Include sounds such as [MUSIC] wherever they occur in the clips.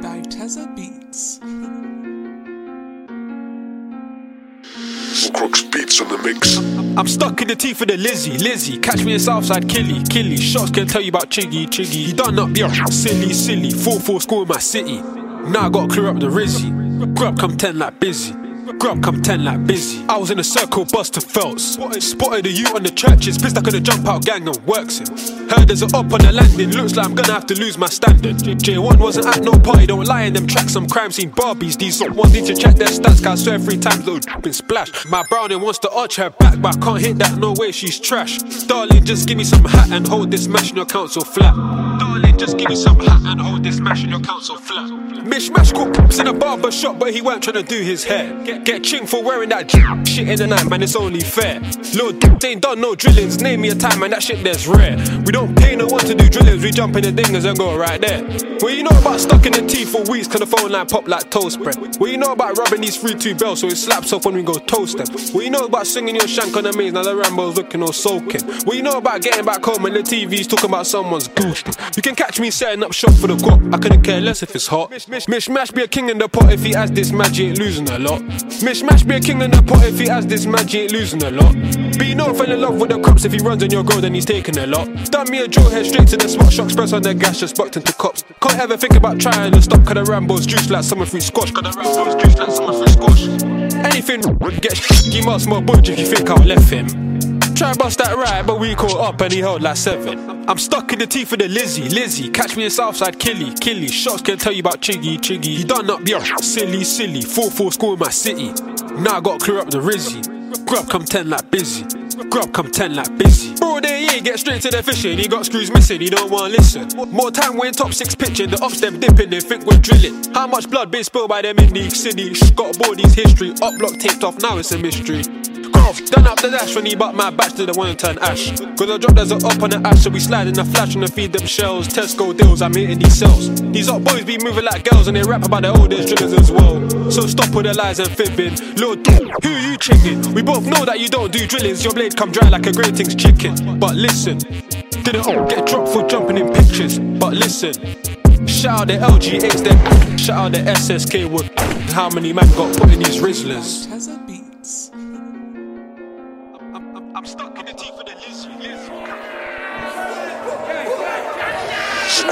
by Tezza Beats. Horcrux beats on the mix. I'm stuck in the teeth of the Lizzie, Lizzie. Catch me in Southside, Killy, Killy. Shots can tell you about Chiggy, Chiggy. He done up, yeah, silly, silly. 4 4 score in my city. Now I gotta clear up the Rizzy. Grub come 10 like busy. Grub come 10 like busy. I was in a circle, bust to felts. Spotted the you on the churches, pissed I could've jump out gang and works it. Heard there's a up on the landing, looks like I'm gonna have to lose my standard. J1 wasn't at no party, don't lie in them tracks, some crime scene Barbies. These up ones need to check their stats, cause I swear three times been splashed. My brownie wants to arch her back, but I can't hit that, no way, she's trash. Darling, just give me some hat and hold this mash in your council flat. Darling, just give me some hat and hold this mash in your council flat. Mishmash cooks in a barber shop, but he weren't trying to do his hair. Get, get ching for wearing that shit in the night, man, it's only fair. Lil' d- ain't done no drillings, name me a time, man, that shit there's rare. We don't pay no one to do drillings, we jump in the dingers and go right there. Well, you know about stuck in the teeth for weeks, cause the phone line pop like toast spread. Well, you know about rubbing these free two bells so it slaps off when we go toast them. Well, you know about singing your shank on the maze, now the Rambo's looking all soaking. Well, you know about getting back home and the TV's talking about someone's goose. You can catch me setting up shop for the guap, I couldn't care less if it's hot. Mish Mash be a king in the pot if he has this magic, losing a lot. Mish Mash be a king in the pot if he has this magic, losing a lot. You know, fell in love with the crops if he runs on your girl, then he's taking a lot. Done me a drill head straight to the smart shock, press on the gas, just bucked into cops. Can't ever think about trying to stop, cause the Rambo's juice like summer fruit squash. Cause the Rambo's juice like summer fruit squash. Anything would get sh- you must more budge if you think I left him. Try and bust that right, but we caught up and he held like seven. I'm stuck in the teeth of the Lizzie, Lizzie. Catch me in Southside, Killy, Killy. Shots can tell you about Chiggy, Chiggy. He done up, yeah, silly, silly. 4 4 score in my city. Now I gotta clear up the Rizzy. Grub come 10 like busy. Grub come 10 like busy. Bro, he ain't get straight to the fishing. He got screws missing, he don't wanna listen. More time we're in top six pitching. The ups them dipping, they think we're drilling. How much blood been spilled by them in the city? Got Bordy's history. Up block taped off, now it's a mystery. Done up the dash when he butt my batch to the one turn ash. Cause I drop there's a up on the ash, so we slide in the flash and feed them shells. Tesco deals, I'm hitting these cells. These up boys be moving like girls and they rap about their oldest drillers as well. So stop with the lies and fibbing. Lord, who you chicken? We both know that you don't do drillings, your blade come dry like a greatings chicken. But listen, didn't all get dropped for jumping in pictures. But listen. Shout out the LG8s, then shout out the SSK Wood. How many man got put in these Rizzlers?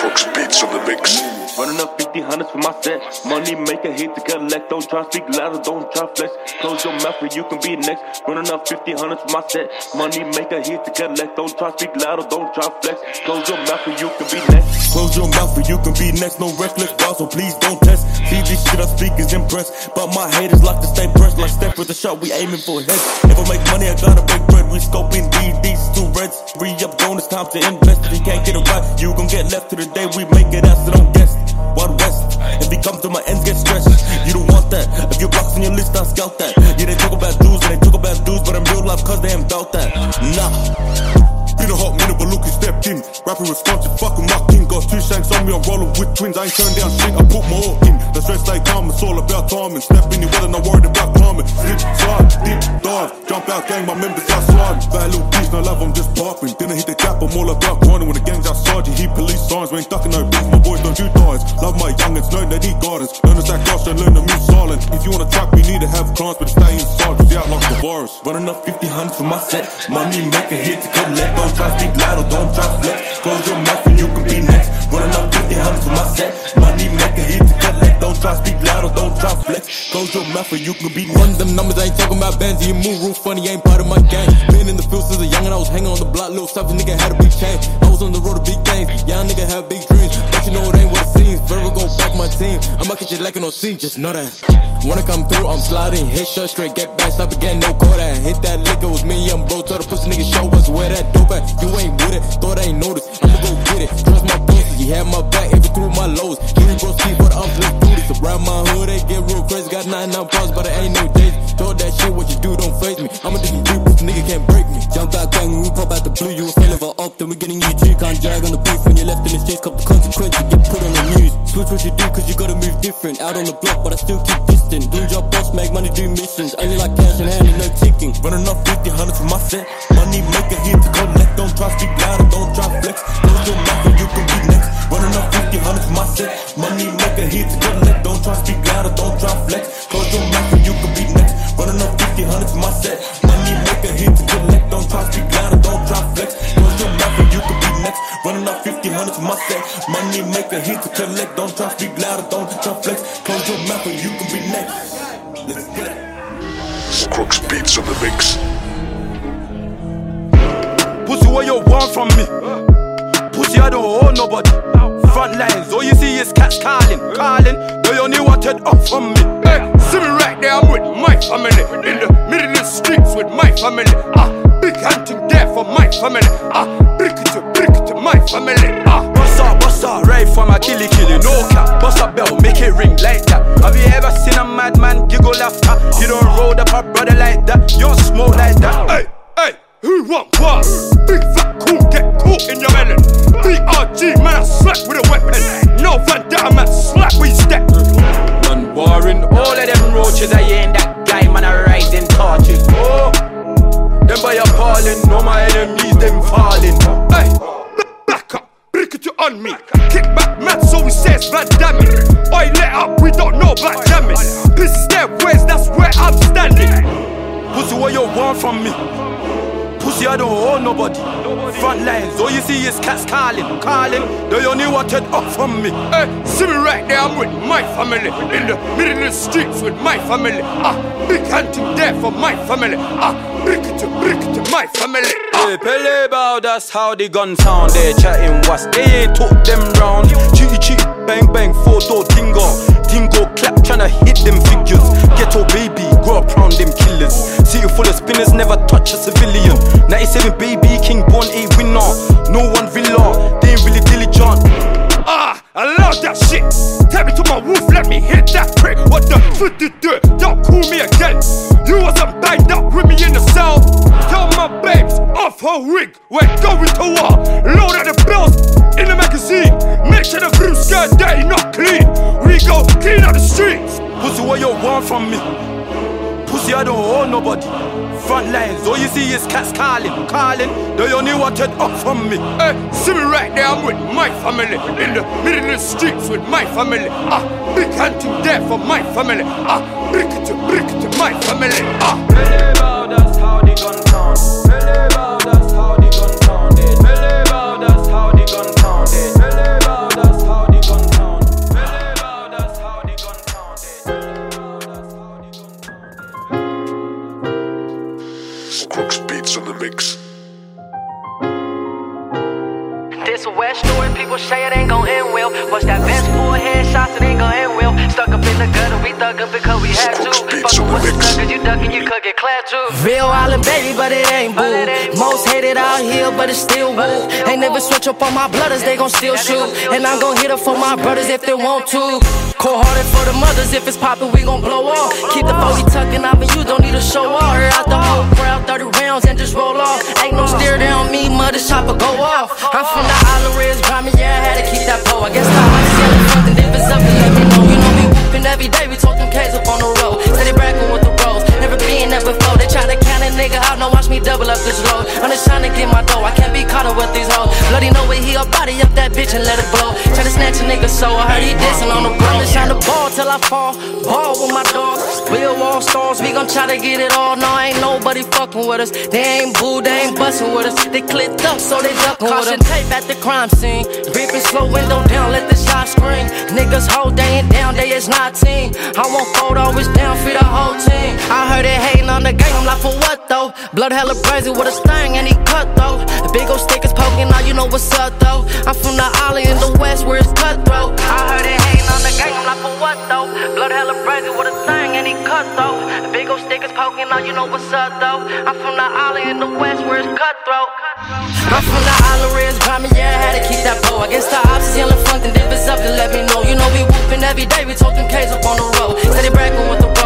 Horcrux beats on the mix. Running up 50 hundreds for my set. Money maker, hate to collect. Don't try to speak louder, don't try flex. Close your mouth or you can be next. Running up 50 hundreds for my set. Money maker, hate to collect. Don't try to speak louder, don't try flex. Close your mouth or you can be next. Close your mouth or you can be next. No reckless bars, so please don't test. See this shit I speak is impressed. But my haters like to stay pressed. Like step with the shot, we aiming for heads. If I make money, I gotta break bread. We scoping DDs, two reds. Re up zone, it's time to invest. If you can't get it right, you gon' get left to the day we make it out, so don't guess. Wild West, if he comes to my ends, get stressed. You don't want that. If your blocks on your list, I'll scout that. Yeah, they talk about dudes and they talk about dudes, but in real life, cause they ain't about that. Nah. Been a hot minute, but look, he stepped in. Rapping responsive, fuck with my king. Got two shanks on me, I'm rolling with twins. I ain't turned down shit, I put my all in. The stress like time, it's all about timing. Step in, try speak loud or don't try to flex. Close your mouth and you can be next. Running up 50 hundreds for my set. Money maker, hit to collect. Don't try to speak loud or don't try to flex. Close your mouth and you can be next. Run them numbers, I ain't talking about bands. You move funny, no scene, just know that. Wanna come through, I'm sliding. Hit shot straight, get back, stop again, no that. Hit that liquor was me, I'm bro. Told the pussy nigga show us where that dope at. You ain't with it, thought I ain't noticed. I'ma go get it. Trust my pussy, he had my back, even through my lows. He ain't bro, see the up, let's do this. Around my hood, they get real crazy. Got nine nine pounds, but it ain't no days. Told that shit, what you do, don't face me. I'm a different dude, this nigga can't break me. Jump out gang, we pop out the blue, you a fan of our up, then we getting you too. Can't drag on the beef when you're left in the streets, couple consequences, get put on. Switch what you do, cause you gotta move different. Out on the block, but I still keep distant. Do job boss, make money, do missions. Only like cash in hand and no ticking. Running up 50 hundreds for my set. Money maker in your melon. BRG, man, I slap with a weapon. No Van Damme, man, slap with step. Man, warring all of them roaches, I ain't that guy, man, I rising torches. Oh, them by appalling, no my enemies, them falling. Hey, back up, brick it on me. Kick back, man, so he says Van Damme. Oi, let up, we don't know about jamming. This is their ways, that's where I'm standing. Pussy, what you want from me? Pussy, I don't owe nobody. Front lines, all you see is cats calling, calling. They only wanted up from me. Hey, see me right there, I'm with my family. In the middle of the streets with my family. Ah, big hunting there for my family. Ah, brick to brick to my family. Ah. Hey, Pele bow, that's how the gun sound. They chatting what's they ain't took them round. Chitty chitty, bang bang, photo tingo. Tingo clap, tryna hit them figures. Ghetto baby, grow up round them killers. City full of spinners, never touch a civilian. 97 baby, king born a winner. No one villa, they ain't really diligent. Ah, I love that shit. Tell me to my wolf, let me hit that prick. What the fuck did do? Don't call me again. You wasn't banged up with me in the cell. Tell my babes off her wig. We're going to war. Load of the bills in the magazine. Make sure the blue skirt dirty, not clean. We go clean up the streets. Pussy, what you want from me? Pussy, I don't owe nobody. Front lines, all you see is cats calling, calling. They only wanted up from me. Hey, see me right there, I'm with my family. In the middle of the streets with my family. Ah, big hunting there for my family. Ah, brick it to brick it to my family. Ah. Believe how that's how the gun sound. The mix. This a West story, people say it ain't gon' end well. Bust that best four headshots, it ain't gon' end well. Stuck up in the gutter, we thuggin' because we had to. Horcrux beats Fuckin' on the with the mix. suckers, you duckin', you could get clapped too. Real island baby, but it ain't boo. Most hated out here, but it's still woo. Ain't never switch up on my brothers, they gon' still shoot. And I'm gon' hit up for my brothers if they want to. Cold hearted for the mothers, if it's poppin', we gon' blow off. Keep the 40 tuckin' off, and you don't need to show off. Off. I'm from the island where it's grimy, yeah, I had to keep that pole. I guess the hot ceiling something if it's to let me know. You know we whoopin' every day, we talk them K's up on the road. Steady bragging with the rolls, never been there before. They try to count a nigga out, now watch me double up this load. I'm just trying to get my dough, I can't up with these hoes. Bloody know where he up, body up that bitch and let it blow. Try to snatch a nigga so I heard he dissing on the bro. Just trying to ball till I fall, ball with my dogs. We'll all stars, we gon' try to get it all. No, ain't nobody fucking with us. They ain't boo, they ain't bustin' with us. They clipped up, so they duckin' with us. Caution tape at the crime scene. Reaping slow window down, let the shot scream. Niggas hold, they ain't down, they is not team. I want fold, always down for the whole team. I heard it hating on the game, I'm like, for what though? Blood hella crazy with a sting, and he cut though. The big old stick is poking, now you know what's up though. I'm from the alley in the west where it's cutthroat. I heard it hating on the game, I'm like, for what though? Blood hella crazy with a sting, and he cut though. Big old stickers poking, now you know what's up though. I'm from the alley in the west where it's cutthroat. I'm from the island where it's grimy, yeah, I had to keep that pole. I guess the ops is yelling front, and if it's up, then let me know. You know we whooping every day, we talking K's up on the road. Steady bragging with the rolls,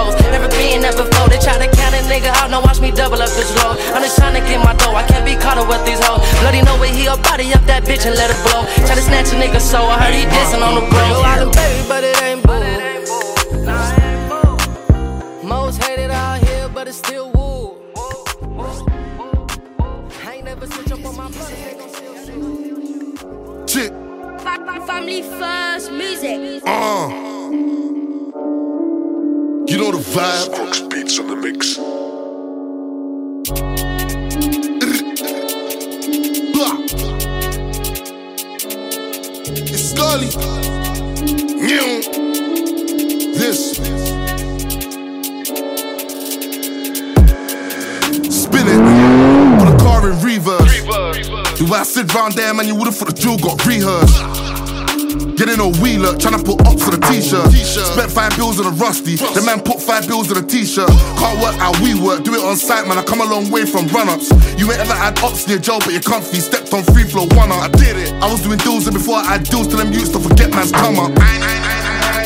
a rusty. The man put five bills on a t-shirt. Can't work how we work, do it on site, man. I come a long way from run-ups. You ain't ever had ups near Joe, but you're comfy. Stepped on free flow one up. I did it. I was doing deals and before I had deals to them used to forget man's come up.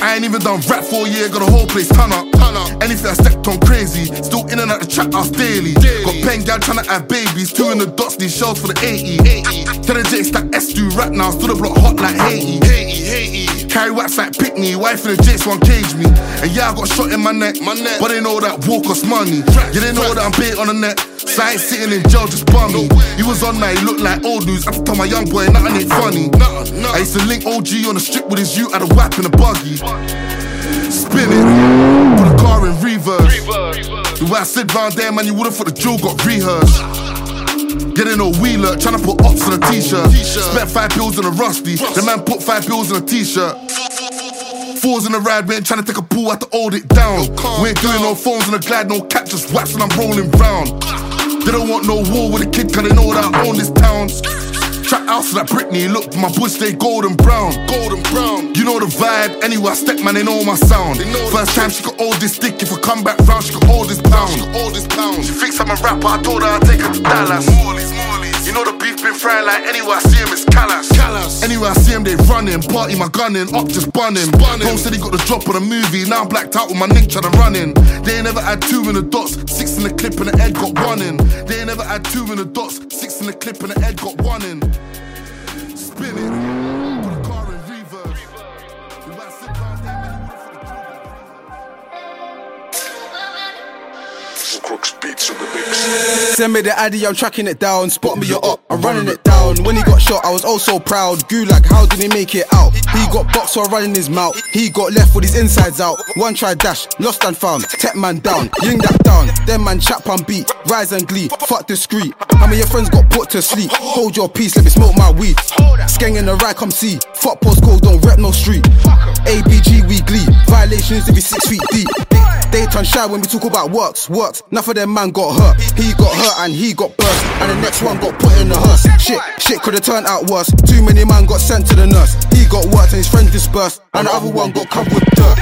I ain't even done rap for a year, got a whole place ton up. Anything I stepped on crazy, still in and out the trap house daily. Got pen gal tryna have babies, two in the dots, these shells for the 80. 80. Tell the Jakes that S do rap now, still the block hot like Haiti. Haiti, Haiti. Carry wax like Pickney, wife in the Jakes one cage me. And yeah, I got shot in my neck, my neck. but they know that war cost money. You didn't know that I'm bait on the net. So I ain't sitting in jail just bummy. He was on that, he looked like old news. I had to tell my young boy, nothing ain't funny. I used to link OG on the strip with his youth, had a whap in a buggy. Spin it, put a car in reverse. The way I sit round there, man, you would've thought the drill got rehearsed. Getting a wheeler, tryna put ups on a t-shirt. Spent five bills on a rusty. The man put five bills on a t-shirt. Fours in the ride, we ain't tryna take a pool, I had to hold it down. We ain't doing no phones on the glide, no cap, just wax when I'm rolling round. They don't want no war with a kid, cause they know that I own this town. Trap house like Britney, look, my bush stay golden brown. Golden brown. You know the vibe, anywhere I step, man, they know my sound. Know First time she got all this stick, if I come back round, she got all this pound. She thinks I'm a rapper, I told her I'd take her to Dallas. You know the beef been frying like anywhere I see him, it's callous. callous. Anywhere I see him, they running. Party my gunning, up just bunning. Home said he got the drop on a movie, now I'm blacked out with my nick trying to run in. They ain't never had two in the dots, six in the clip and the head got one in. They ain't never had two in the dots, six in the clip and the head got one in. Spin it. Horcrux beats on the mix. Send me the addy, I'm tracking it down. Spot me, you're up, I'm running it down. When he got shot, I was oh so proud. Gulag, how did he make it out? He got boxed while running his mouth. He got left with his insides out. One try dash, lost and found. Tech man down, ying that down. Then man chap on beat, rise and glee. Fuck discreet. How many of your friends got put to sleep? Hold your peace, let me smoke my weed. Skeng in the right, come see. Fuck postcode, don't rep no street. ABG, we glee. Violations you six feet deep. They turn shy when we talk about works, works. Enough of them man got hurt. He got hurt and he got burst. And the next one got put in the hearse. Shit, shit could have turned out worse. Too many man got sent to the nurse. He got worked and his friends dispersed. And the other one got covered with dirt.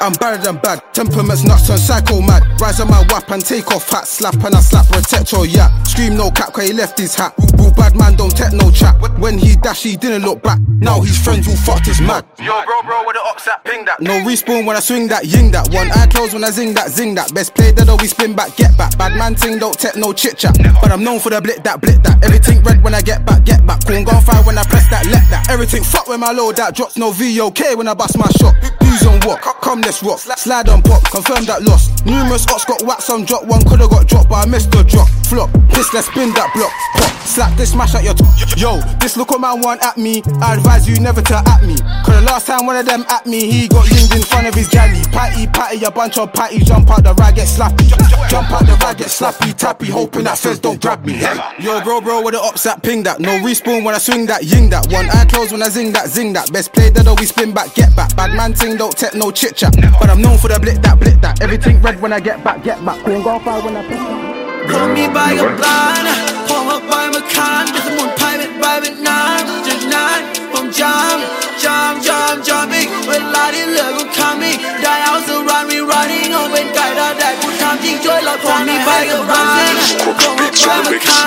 I'm better than bad. Temperaments nuts turn psycho mad. Rise on my wap and take off hat. Slap and I slap protect your yap. Scream no cap cause he left his hat. Real bad man don't take no chat. When he dash he didn't look back. Now his friends all fucked his mad. Yo, bro, bro, with the ops that ping that. No respawn when I swing that, ying that. One eye closed when I zing that, zing that. Best play or we spin back, get back. Bad man ting, don't take no chit chat. But I'm known for the blit that, blit that. Everything red when I get back, get back. Cool gun fire when I press that, let that. Everything fuck when my load that drops. No VOK when I bust my shot. Who's on what? Come let's rock. Slide on pop, confirm that loss. Numerous ops got wax on drop. One coulda got dropped, but I missed the drop. Flop, this let's spin that block. Pop, slap this smash at your top. Yo, this look man want at me. I advise you never to at me. Cause the last time one of them at me, he got yinged in front of his galley. Patty, patty, a bunch of patty. Jump out the rag, get slappy. Jump out the rag, get slappy, tappy. Hoping that says don't grab me. Yo, bro, bro, with the ops that ping that. No respawn when I swing that, ying that. One eye closed when I zing that, zing that. Best play or we spin back, get back. Bad man ting, don't take no chit chat. But I'm known for the blit that, blit that. Everything red when I get back, get back. Cool go fire when I press that. Call me by your blind Pull up by my con เป็นสมุนไพรเป็นใบเป็นน้ำจากนั้นผมจำจำจำจำอีกเวลาที่เหลือกูทำอีกได้เอาสรันมี running เอาเป็นไก่ดาวแดกกูทำจริงช่วยเราทำมีใบกับปลาน pull up by my con เป็นสมุน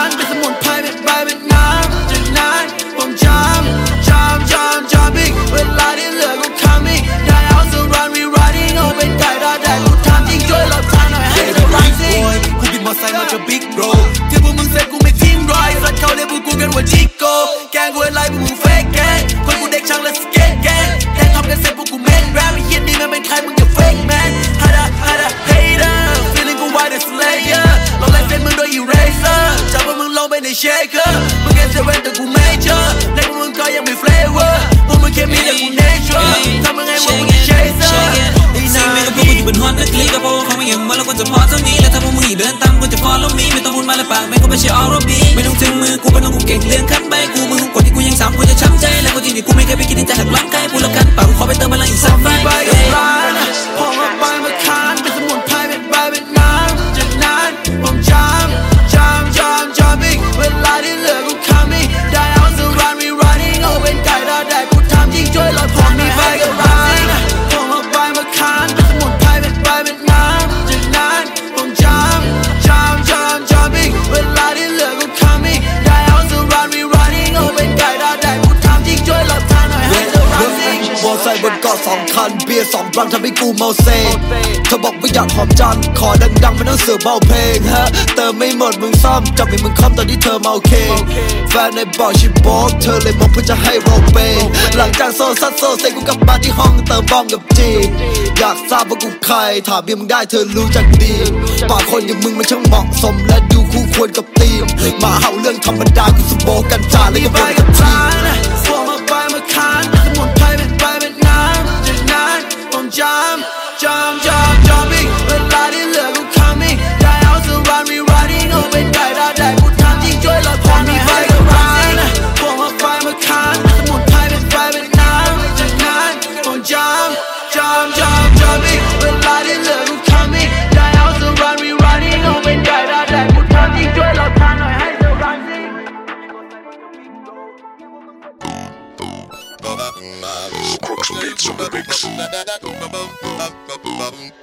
ไซค์บนเกาะสองคัน เบียร์สองรังทำให้กูเมาเซเธอบอกว่าอยากหอมจังขอดังๆไม่ต้องเสือกเบาเพลงฮะ เติมไม่หมดมึงซ่อมจับให้มึงคอมตอนที่เธอเมาเค แฟนในบอกชิบอกเธอเลยมองเพื่อจะให้โรเปหลังจากโซซัดโซเซกูกลับมาที่ห้องเติมบ้องกับจี อยากทราบว่ากูใคร ถามเบียมึงได้เธอรู้จักดี ปากคนอย่างมึงมันช่างเหมาะสม และดูคู่ควรกับทีมมาเห่าเรื่องธรรมดากูสโบกันจาแล้วก็ไปบ่นกักับบทีร้าน Crooks and beats on the mix.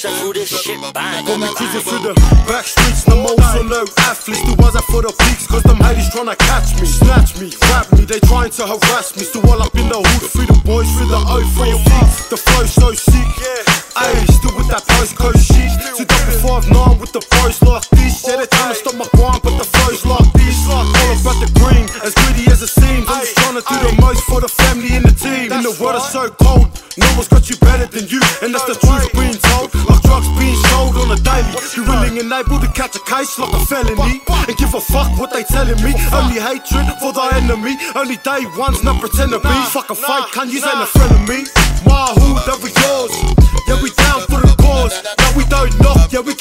Got me cruising through the back streets, no more solo athletes. The ones that for the peaks, cause them haters tryna catch me, snatch me, grab me. They trying to harass me. Still all up in the hood, free the boys, free the O, free your. The flow so sick, yeah. ayy, still with that postcode shit. 2059 with the flows like this. Yeah, they trying to stop my grind, but the flows like this. All about the green, as greedy as it seems. I'm just trying to do the most for the family and the team. You better than you, and that's the truth being told. Like drugs being sold on a daily. You're willing and able to catch a case like a felony, and give a fuck what they telling me. Only hatred for the enemy, only day ones, not pretend to be. Fuck a fight, can't use ain't a friend of me. My hood, that we yours. Yeah, we down for the cause. Now we don't knock, yeah, we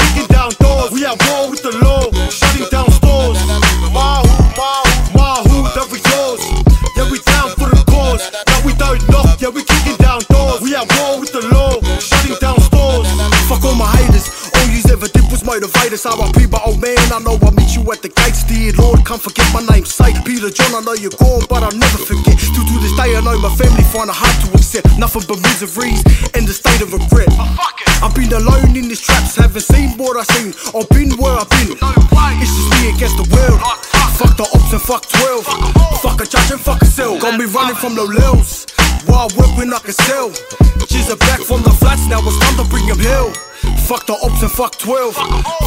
motivate. RIP, but oh man, I know I'll meet you at the gates. Dear Lord, can't forget my name's safe. Peter John, I know you're gone, but I'll never forget. Still to this day, I know my family find it hard to accept. Nothing but miseries and the state of regret. I've been alone in these traps, haven't seen what I've seen, or been where I've been. It's just me against the world. Fuck the ops and fuck 12. Fuck a judge and fuck a cell. Got me running from the lils. While I work when I can sell. She's a back from the flats, now it's time to bring him hell. Fuck the ops and fuck 12.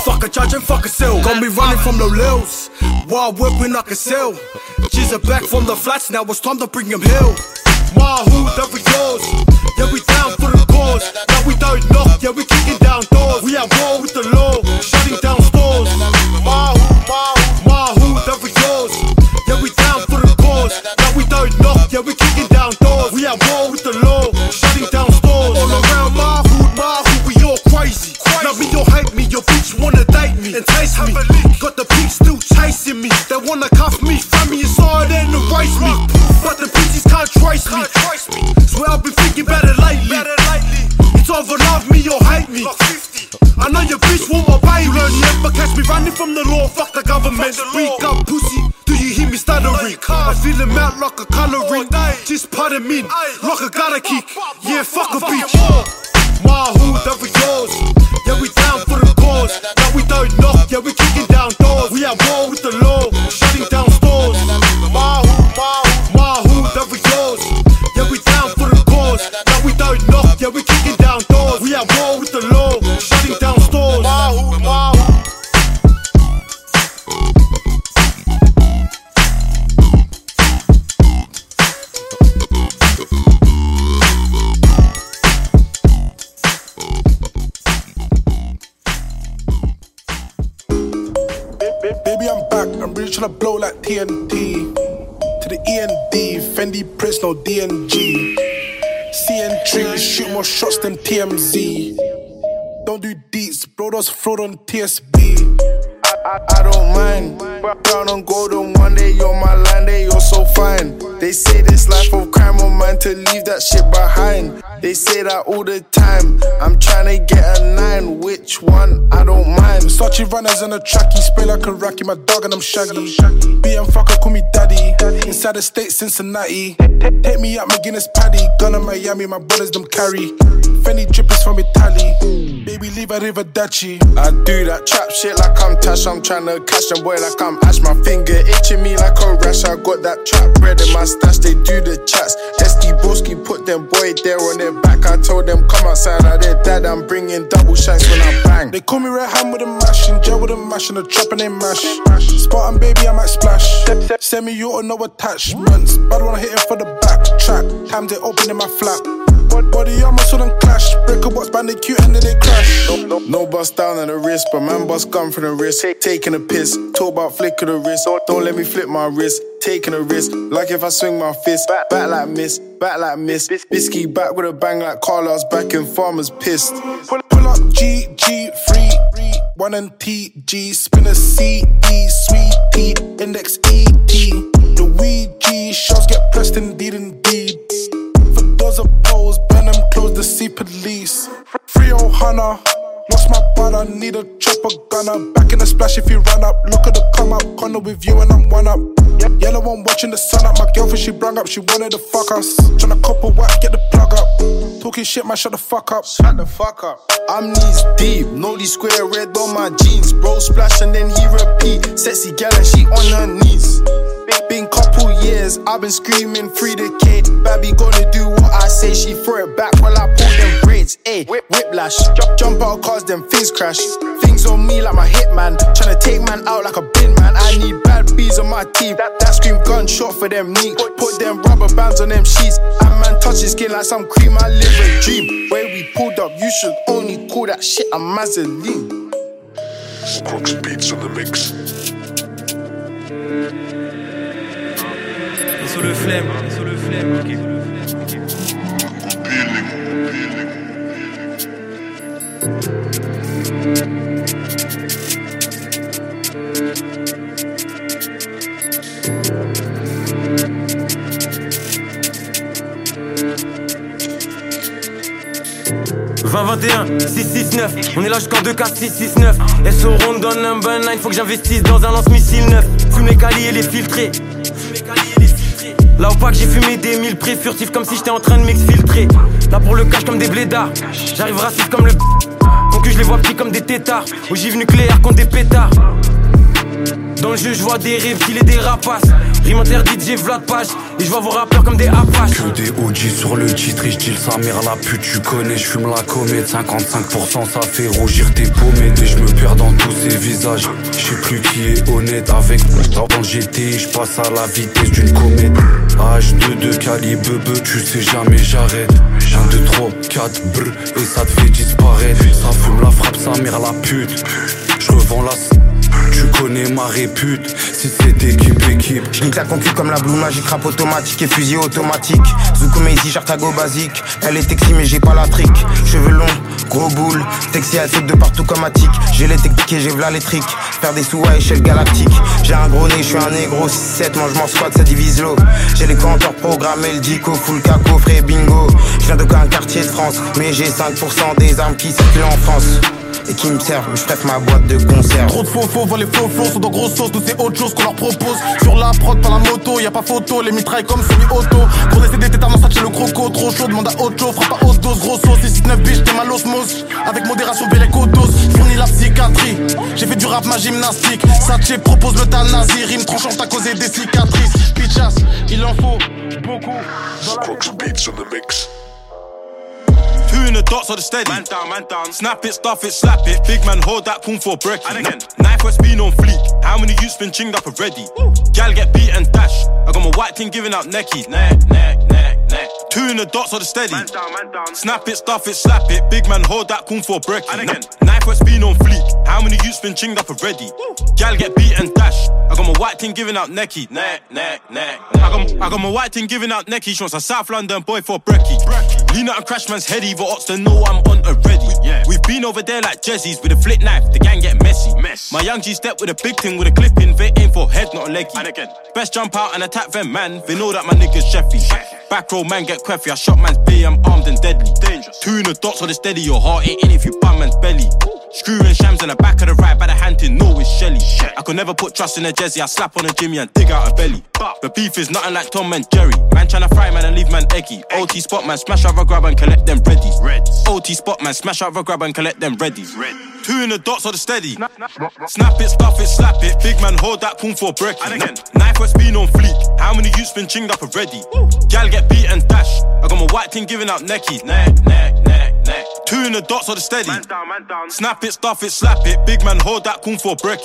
Fuck a judge and fuck a cell. Got me running from the lils. While I work when I can sell. She's are back from the flats, now it's time to bring him hell. My hood, every yours. Yeah, we down for the cause. Now we don't knock, yeah, we kicking down doors. We at war with the law, shutting down stores. Hood, my hood, every yours. Yeah, we down for the cause. Now we don't knock, yeah, we kicking down doors. We at war with the law, date me me. Got the beat still chasing me. They wanna cuff me, family inside and erase me. But the bitches can't trace me. Swear I've been thinking about it lately. It's either love me or hate me. I know your bitch want my baby. You only ever catch me running from the law. Fuck the government. Speak up, pussy. Do you hear me stuttering? I feel him out like a coloring. Just put him in like a gutter kick. Yeah, fuck a bitch. My hood, every We at war TNT. To the END, Fendi Prince, no DNG. CN Tree, shoot more shots than TMZ. Don't do deets, bro, those fraud on TSB. I, I, don't mind. Brown on golden, one day you're my line, day you're so fine. They say this life of crime on mine to leave that shit behind. They say that all the time. I'm trying to get a nine, which one? I don't mind. Versace runners on a tracky, spray like a Rocky, my dog and I'm shaggy. BM fucker, call me. Inside the state, Cincinnati. Take me out, McGinnis Paddy. Gun in Miami, my brothers them carry. Fendi drippers from Italy. Baby, leave a Rivadachi. I do that trap shit like I'm Tash. I'm tryna catch them boy like I'm Ash. My finger itching me like a rash. I got that trap bread in my stash. They do the chats. SD Broski put them boy there on their back. I told them come outside of their dad. I'm bringing double shanks when I bang. They call me red hand with a mash and gel with a mash and a trap and they mash. Spartan baby, I might splash. Send me you or no attachments. Bad wanna hit it for the back track. Times they open in my flat. Body armor so them clash. Break a box bandicoot and then they crash. No, no, no bust down on the wrist, but man bust gun for the wrist. Taking a piss, talk about flick of the wrist. Don't let me flip my wrist. Taking a risk, like if I swing my fist. Back, back like miss, back like miss. Bisky back with a bang like Carlos back in farmers pissed. Pull, pull up G, G, free. One and T, G, spin a C, E, sweet T, index E, T. G, shots get pressed indeed, indeed. For those opposed, burn them close the sea police. Free Ohana, lost my brother, need a chopper gunner. Back in the splash if you run up. Look at the come up, corner with you and I'm one up. Yellow one watching the sun up. My girlfriend she brung up, she wanted to fuck us. Tryna a whack, get the plug up. Talking shit, man, shut the fuck up. Shut the fuck up. I'm knees deep, no these square red on my jeans. Bro splash and then he repeat. Sexy gal and she on her knees. Been couple years, I've been screaming free the K. Babby gonna do what I say. She throw it back while I pull them braids. Ayy, whiplash. Jump, out cause them things crash. Things on me like my hitman. Tryna take man out like a bin man. I need bad bees on my team. That, that scream gunshot for them neat. Put them rubber bands on them sheets. And man touch his skin like some cream. I live a dream. Where we pulled up, you should only call that shit a Mazeline. Horcrux beats on the mix. Et sur le flemme, et sur le flemme, ok. « 20-21, 669 On est là jusqu'en 2K 669 SO Rondon number 9 Faut que j'investisse dans un lance-missile neuf. Fume les calis et les filtrés Là au pack j'ai fumé des mille pré furtifs comme si j'étais en train de m'exfiltrer. Là pour le cash comme des blédards. J'arrive raciste comme le Concu je les vois petits comme des tétards Ogive nucléaire contre des pétards dans le jeu, je vois des reptiles et des rapaces. Rime interdite, j'ai Vlad Page. Et je vois vos rappeurs comme des apaches. Que des OG sur le titre et je sa mère la pute, tu connais, je fume la comète. 55% ça fait rougir tes pommettes et je me perds dans tous ces visages. Je sais plus qui est honnête avec Dans GT, je passe à la vitesse d'une comète. H2 de calibre, tu sais jamais j'arrête. 1, 2, 3, 4, brr, et ça te fait disparaître. Ça fume la frappe, sa mère la pute. Je revends la connais ma répute, si c'est équipe, équipe. Je nique la concu comme la Blue Magic, rap automatique et fusil automatique. Zuko Maisy, Jartago basique. Elle est sexy mais j'ai pas la trick. Cheveux longs, gros boule. Sexy elle saute de partout comme Attic. J'ai les techniques et j'ai v'là les tricks. Faire des sous à échelle galactique. J'ai un gros nez, je suis un négro. 6-7, mange m'en squat, ça divise l'eau. J'ai les compteurs programmés, le dico, full caco, frais bingo. Je viens de un quartier de France, mais j'ai 5% des armes qui circulent en France et qui me servent, mais je préfère ma boîte de concert. Trop de faux faux, voient les faux flots sont dans grosse sauce, nous c'est autre chose qu'on leur propose. Sur la prod, par la moto, y a pas photo, les mitrailles comme semi-auto. Gros essai des tétards, chez le croco, trop chaud, demande à autre chose, frappe pas haute dose, grosse sauce, 6-9 biches, t'es mal osmose. Avec modération, belle dose, fournis la psychiatrie. J'ai fait du rap, ma gymnastique. Satché propose le nazi, rime tranchante à causer des cicatrices. Pitchas, il en faut beaucoup. Beats on the mix. In the dots or the steady. Man down, man down. Snap it, stuff it, slap it. Big man, hold that kung for break. And again. Knife what's been on fleek. How many youths been chinged up already? Gal get beat and dash. I got my white thing giving out necky. Neck, neck, neck, neck. Two in the dots or the steady. Man down, man down. Snap it, stuff it, slap it. Big man, hold that kung for break. And again. Knife what's been on fleek. How many youths been chinged up already? Gal get beat and dash. I got my white thing giving out necky. Neck, neck, neck. I got, I got my white thing giving out necky. She wants a South London boy for brekkie. Lean out and crash man's head, either ops to know I'm on already. Yeah. We've been over there like Jezzy's with a flip knife, the gang get messy. Mess. My young G step with a big thing with a clip in, they aim for head, not a leggy. And again. Best jump out and attack them, man. They know that my niggas Sheffy. Back row man get queffy, I shot man's B, I'm armed and deadly. Dangerous. Two in the dots on the steady, your heart ain't in if you bum man's belly. Screwing shams in the back of the right by the hand know it's Shelly. I could never put trust in a Jezzy, I slap on a Jimmy and dig out a belly. The beef is nothing like Tom and Jerry. Man tryna fry man and leave man eggy. OT spot man, smash over grab and collect them ready. OT spot man, smash over grab and collect them ready. Two in the dots on the steady. Snap it, stuff it, slap it. Big man, hold that kung for break. Knife what's been on fleek. How many youths been chinged up already? Gal get beat and dash. I got my white thing giving out necky. Neck, neck, neck, neck. Two in the dots on the steady. Man down, man down. Snap it, stuff it, slap it. Big man, hold that kung for a break.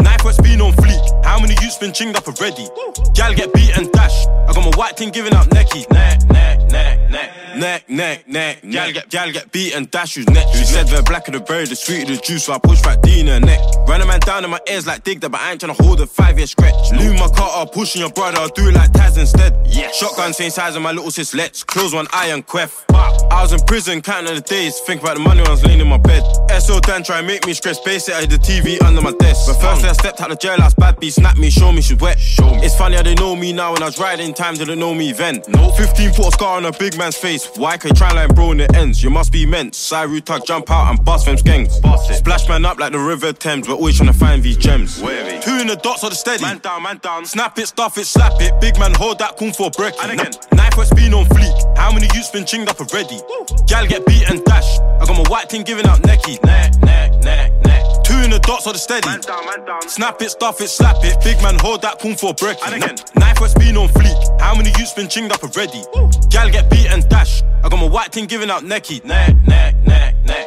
Knife what's been on fleek. How many youths been chinged up already? Gal get beat and dash. I got my white thing giving out necky. Neck, neck, neck, neck. Neck, neck, neck. Gal get, gal get beat and dash who's neck. She said the blacker the berry, the sweeter the juice, so I push back D in her neck. Run a man down in my ears like dig that, but I ain't tryna hold a five year stretch. Leave my car pushing your brother, I'll do it like Taz instead. Yeah. Shotgun same size as my little sis, let's close one eye and queff. I was in prison, counting the days, think about the money when I was laying in my bed. SO Dan try and make me stress, base it, I had the TV under my desk. But first I stepped out the jailhouse, bad B snapped me, show me she's wet. Show me. It's funny how they know me now when I was riding time, didn't know me then. No. 15 put a scar on a big man's face. Why can try like bro in the ends? You must be meant. Side tug, jump out and bust them skanks. Splash man up like the River Thames, we're always trying to find these gems. Two in the dots on the steady. Man down, man down. Snap it, stuff it, slap it. Big man, hold that kung for break. And again. Knife what's been on fleek. How many youths been chinged up already? Gal get beat and dash. I got my white thing giving out necky. Neck, neck, neck, neck. Two in the dots on the steady. Man down, man down. Snap it, stuff it, slap it. Big man, hold that kung for break. And again. Knife what's been on fleek. How many youths been chinged up already? Gal get beat and dash. I got my white thing giving out necky. Neck, neck, neck, neck.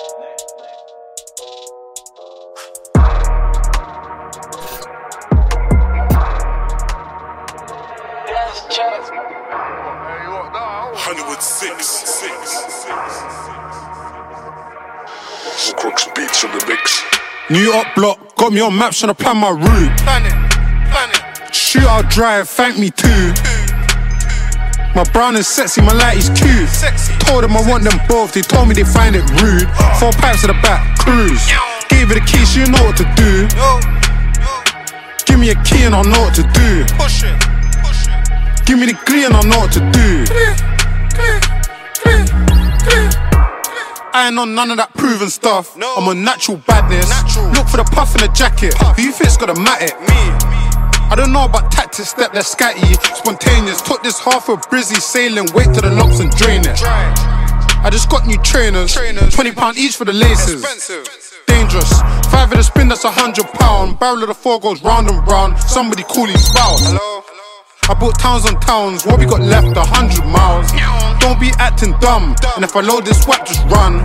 Hollywood 6. 6. Horcrux beats on the mix. New York block, got me on maps trying to plan my route. Plan it, plan it. Shoot out drive, thank me too. My brown is sexy, my light is cute. Told them I want them both, they told me they find it rude. Uh. Four pipes at the back, cruise. Gave her the key, she know what to do. Give me a key and I know what to do. Push it, push it. Give me the glee and I know what to do. I ain't on none of that proven stuff. I'm a natural badness. Look for the puff in the jacket. Who you think's got a matic? Me. I don't know about tactics, step less scatty. Spontaneous. Took this half a brizzy sailing, wait till the locks and drain it. I just got new trainers. 20 pound each for the laces. Dangerous. Five of the spin, that's a hundred pound. Barrel of the four goes round and round. Somebody call his spouse. I bought towns on towns, what we got left? A hundred miles. Don't be acting dumb. And if I load this whack, just run.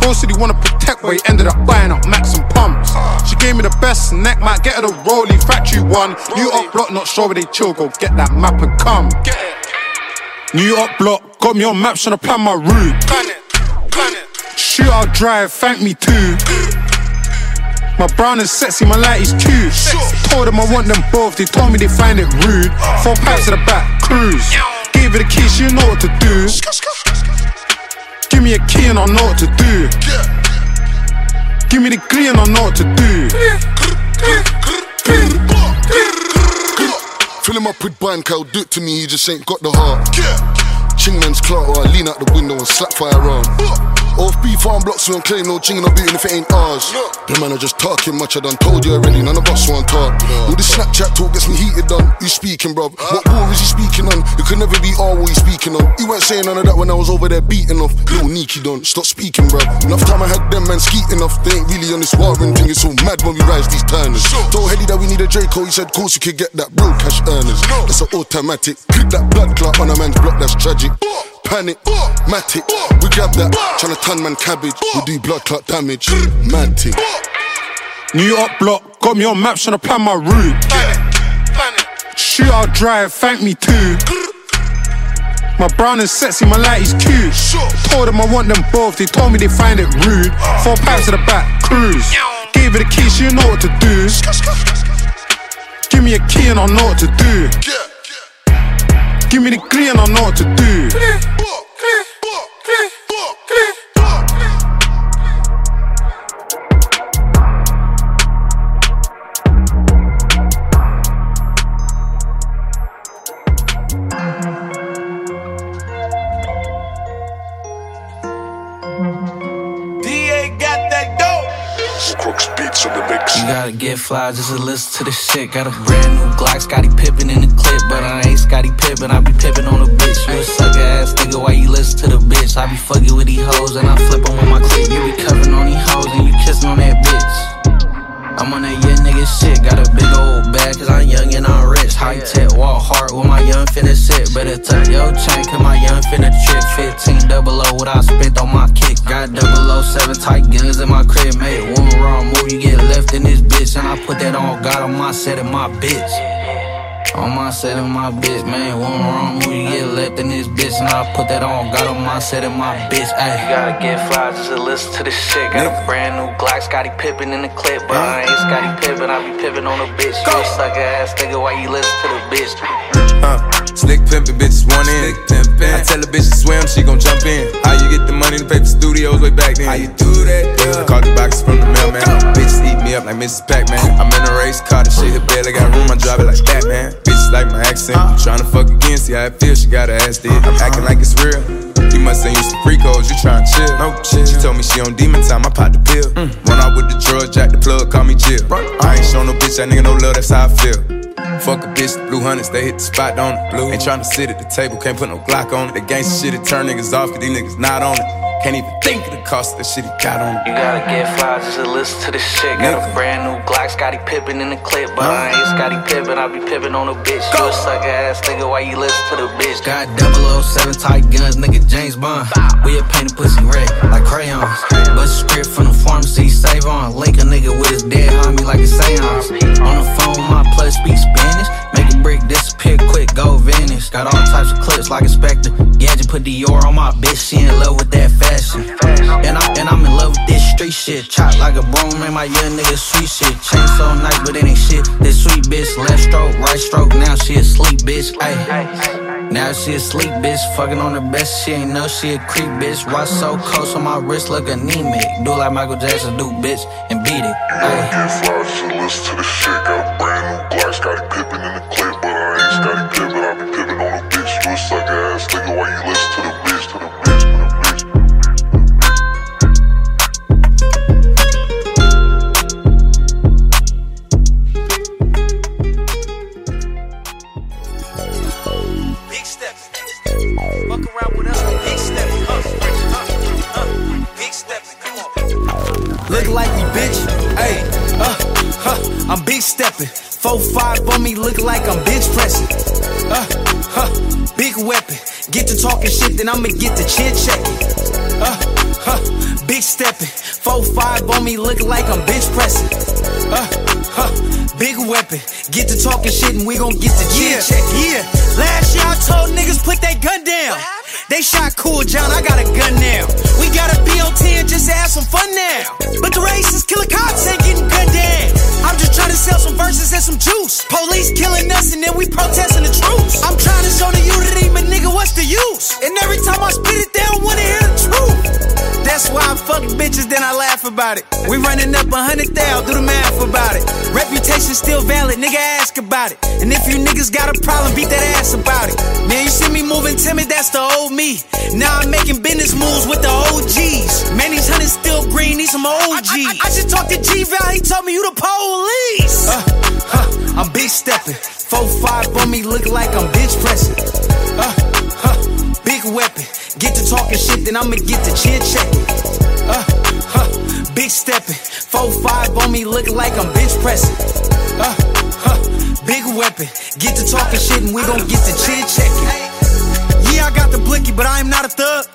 Posted city wanna protect, but he ended up buying up Max and pumps. She gave me the best neck, might get her the rollie factory one. New York block, not sure where they chill, go get that map and come. New York block, got me on maps trying to plan my route. Shoot out drive, thank me too. My brown is sexy, my light is cute. Told them I want them both, they told me they find it rude. Four pipes at the back, cruise. Gave her the key, she know what to do. Give me a key and I know what to do. Give me the glee and I know what to do. Fill him up with bank, I'll do it to me, he just ain't got the heart. Chingman's clout, I lean out the window and slap firearm. Off beef farm blocks, we don't claim no ching no beating if it ain't ours. The man are just talking much, I done told you already, none of us want talk. All this Snapchat talk gets me heated on. You speaking, bruv? What war is he speaking on? It could never be all what he's speaking on. He weren't saying none of that when I was over there beating off. Little Nikki don't stop speaking, bruv. Enough time I had them man skeeting off. They ain't really on this warring thing, it's so mad when we rise these turners. Told Heady that we need a Draco, he said, course you could get that bro cash earners. That's an automatic. Click that blood clot on a man's block, that's tragic. Panic, matic, we grab that. Tryna turn man cabbage, we do blood clot damage. Mad thing. New York block, got me on maps trying to plan my route. Shoot out drive, thank me too. My brown is sexy, my light is cute. Told them I want them both, they told me they find it rude. Four pipes at the back, cruise. Gave her the key, she know what to do. Give me a key and I know what to do. Give me the glee and I know what to do. Gotta get fly just to listen to the shit. Got a brand new Glock, Scottie Pippen in the clip, but I ain't Scottie Pippen. I be pippin' on a bitch. You a sucker ass nigga, why you listen to the bitch? I be fucking with these hoes and I flip 'em with my clip. You be covering on these hoes and you kissin' on that bitch. I'm on that young nigga shit. Got a big old bag, cause I'm young and I'm rich. High tech, walk hard with my young finna sit. Better tuck your chain, cause my young finna trip. 15 double O, what I spent on my kick. Got 007 tight guns in my crib, made one wrong move, you get left in this bitch. And I put that on God on my set and my bitch. On my set and my bitch, man. One wrong move, you get left in this bitch. And I put that on God on my set and my bitch. Ayy. You gotta get fly just to listen to this shit. Got a brand new Glock, Scottie Pippen in the clip. But I ain't Scottie Pippen, I be pippin' on a bitch. You a sucker ass nigga, why you listen to the bitch? Uh, slick pimpin', bitches one in. I tell a bitch to swim, she gon' jump in. How you get the money to pay for studios way back then? How you do that? Yeah. I caught the boxes from the mailman. Bitches eat me up like Mrs. Pac-Man. I'm in a race car, the shit hit barely got room. I drive it like that, man. Bitches like my accent. I'm tryna fuck again, see how it feels. She got her ass dead. I'm uh-huh. acting like it's real. You must ain't used to free codes, you tryna chill. No chill. She told me she on demon time, I popped the pill. Mm. Run out with the drug, jack the plug, call me Jill. I ain't show no bitch, that nigga no love, that's how I feel. Fuck a bitch, blue hundreds, they hit the spot on it. Blue. Ain't tryna sit at the table, can't put no Glock on it. The gangsta shit, it turn niggas off, cause these niggas not on it. Can't even think of the cost of the shit he got on. You gotta get fly just to listen to this shit. Got a brand new Glock, Scottie Pippen in the clip. But I ain't Scottie Pippen, I be pippin' on a bitch. You a sucker ass nigga, why you listen to the bitch? Got 007 tight guns, nigga James Bond. We a painted pussy red, like crayons. Bust a script from the pharmacy, save on. Link a nigga with his dead homie like a seance. On the phone, my plus speak Spanish. Brick disappear quick, go vanish. Got all types of clips like a spectre. Gadget put Dior on my bitch, she in love with that fashion. And, I, and I'm in love with this street shit. Chop like a broom, man, my young nigga sweet shit. Chain so nice, but it ain't shit. This sweet bitch, left stroke, right stroke, now she asleep, bitch. Ayy. Now she asleep, bitch. Fucking on the best, she ain't know she a creep, bitch. Watch so close on my wrist, look anemic. Do like Michael Jackson do, bitch, and beat it. Ayy. Fly, just listen to the shit. Got brand new glass, got Scottie Pippen in the clip, but I ain't Scottie Pippen. I be pippin' on a bitch. You a sucker ass nigga, why you listen to the bitch, to the bitch, to the bitch? Big steps. Fuck around with us, big steps. Big steps. Come on. Look like me, bitch. Hey, uh, huh. I'm big stepping. Four five on me, look like I'm bitch pressing. Uh, huh. Big weapon. Get to talking shit, then I'ma get the chin checking. Uh, huh. Big stepping. Four five on me, look like I'm bitch pressing. Uh, huh. Big weapon. Get to talking shit, and we gon' get the chin Yeah, checking. yeah. Last year I told niggas put that gun down. They shot Cool John, I got a gun now. We got a BOT and just to have some fun now. But the racist killer cops ain't getting gunned down. I'm just trying to sell some verses and some juice. Police killing us and then we protesting the truth. I'm trying to show the unity, but nigga, what's the use? And every time I spit it, they That's why I fuck bitches, then I laugh about it. We running up a hundred thou, do the math about it. Reputation still valid, nigga, ask about it. And if you niggas got a problem, beat that ass about it. Man, you see me moving timid, that's the old me. Now I'm making business moves with the OGs. Man, these hundreds still green, need some OGs. I, I- I just talked to G Val, he told me you the police. Uh, huh, I'm big stepping. Four five on me, look like I'm bitch pressing. Uh, huh, big weapon. Get to talking shit, then I'ma get to chin checking. Uh, huh, big stepping. Four five on me, look like I'm bitch pressing. Uh, huh, big weapon. Get to talking shit, and we gon' get to chin checking. Yeah, I got the blicky, but I am not a thug.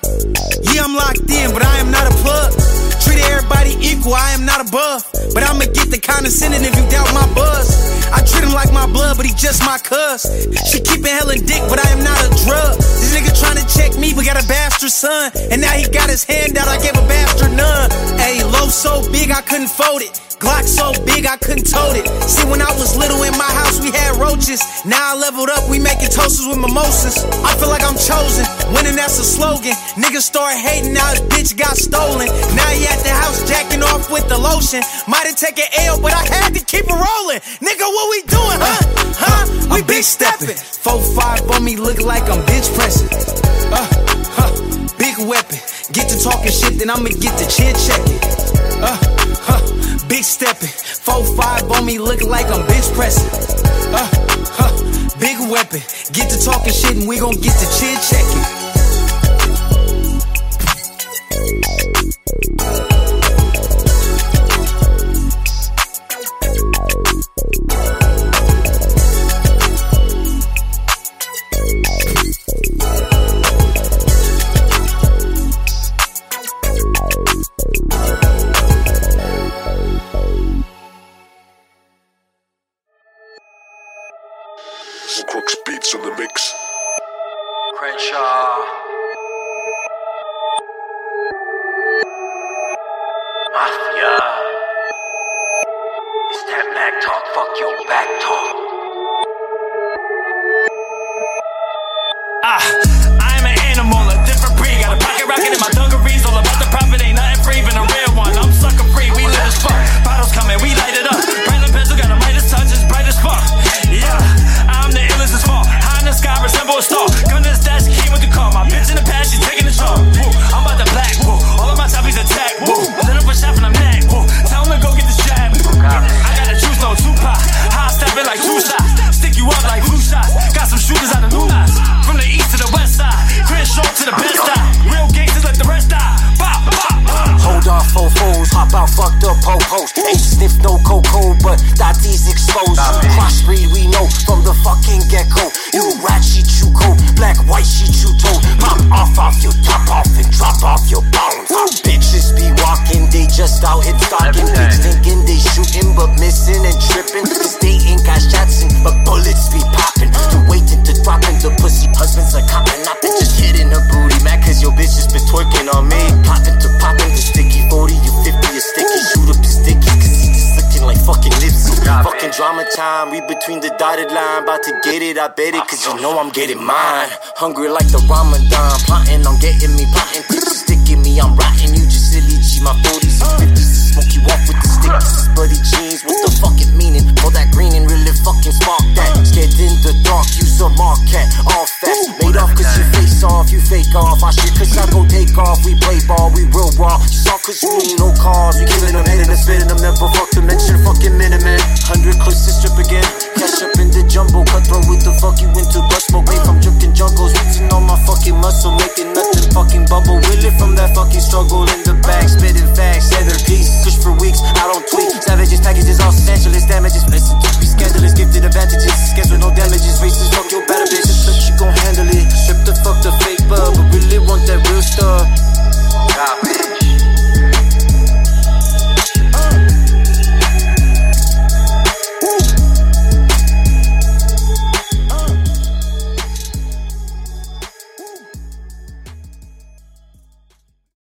Yeah, I'm locked in, but I am not a plug. Treat everybody equal, I am not above. But I'ma get the condescending if you doubt my buzz. I treat him like my blood, but he just my cuz. She keepin' hella dick, but I am not a drug. This nigga tryna check me, but got a bastard son. And now he got his hand out, I gave a bastard none. Ayy, low so big I couldn't fold it. Glock so big I couldn't tote it. See, when I was little in my house, we had roaches. Now I leveled up, we making toasters with mimosas. I feel like I'm chosen. Winning, that's a slogan. Niggas start hating, now his bitch got stolen. Now he at the house jacking off with the lotion. Might have taken L, but I had to keep it rolling. Nigga, what we doing, huh? Huh? We big stepping. Four five on me, look like I'm bitch pressing. Uh. Big weapon. Get to talking shit, then I'ma get to chin checking. Uh, huh. Big stepping. Four five on me, looking like I'm bitch pressing. Uh, huh, big weapon. Get to talking shit and we gon' get to chin checking. Fuck your back talk. Ah, I'm an animal, a different breed. Got a pocket rocket in my dungarees. All about the profit, ain't nothing free, even a real one. I'm sucker free, we lit as fuck. Bottles coming, we light it up. Brandon pencil got a Midas touch, it's bright as fuck. Yeah, I'm the illest as fuck. High in the sky, resemble a star. Hop fucked up, po post. Ain't sniff no cocoa, but that these exposed. Cross breed, we know from the fucking get go. You rat shit, you cold, black, white shit, you told. Pop off off your top off and drop off your bones. Bitches be walking, they just out hit stalking. Bitch thinking they shooting, but missing and tripping. Cause [LAUGHS] they ain't got shots in, but bullets be popping. You waiting to dropping the pussy husbands are copping. Not just hitting the booty, mad cause your bitch has been twerking on me. Popping Fucking drama time, we between the dotted line. About to get it, I bet it, cause you know I'm getting mine. Hungry like the Ramadan, plotting on getting me, plotting sticking me. I'm rotting you, just silly G. My 40s and 50s to smoke you off with the sticks. Buddy jeans, what the fuck it meaning? All that green and really fucking spark that. Scared in the dark, use a marquette. Off that. Made off cause you face off, you fake off. I shit cause I go take off. We play ball, we real raw. You saw cause you need no cars. You giving them hating and spitting them never fuck to mention fucking minimum. Hundred clips to strip again. Cash up in the jumbo, cutthroat with the fuck you into bus smoke. Made from drinking jungles, eating on my fucking muscle, making nothing fucking bubble. Will it from that fucking struggle in the back, spitting facts, center piece. Push for weeks, I don't tweet. Savages, packages, Los Angeles, damages, listen to be scandalous niggas gifted advantages. Schedule no damages, racist, fuck your better bitches. But you gon' handle it. Strip the fuck the fake bub, but really want that real stuff. Stop.